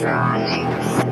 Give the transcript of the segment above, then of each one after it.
Sorry.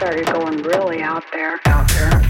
started going really out there, out there.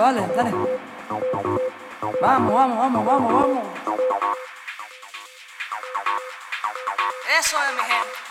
dale, dale. Vamos, vamos, vamos, vamos, vamos. Eso es mi gente.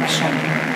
Action.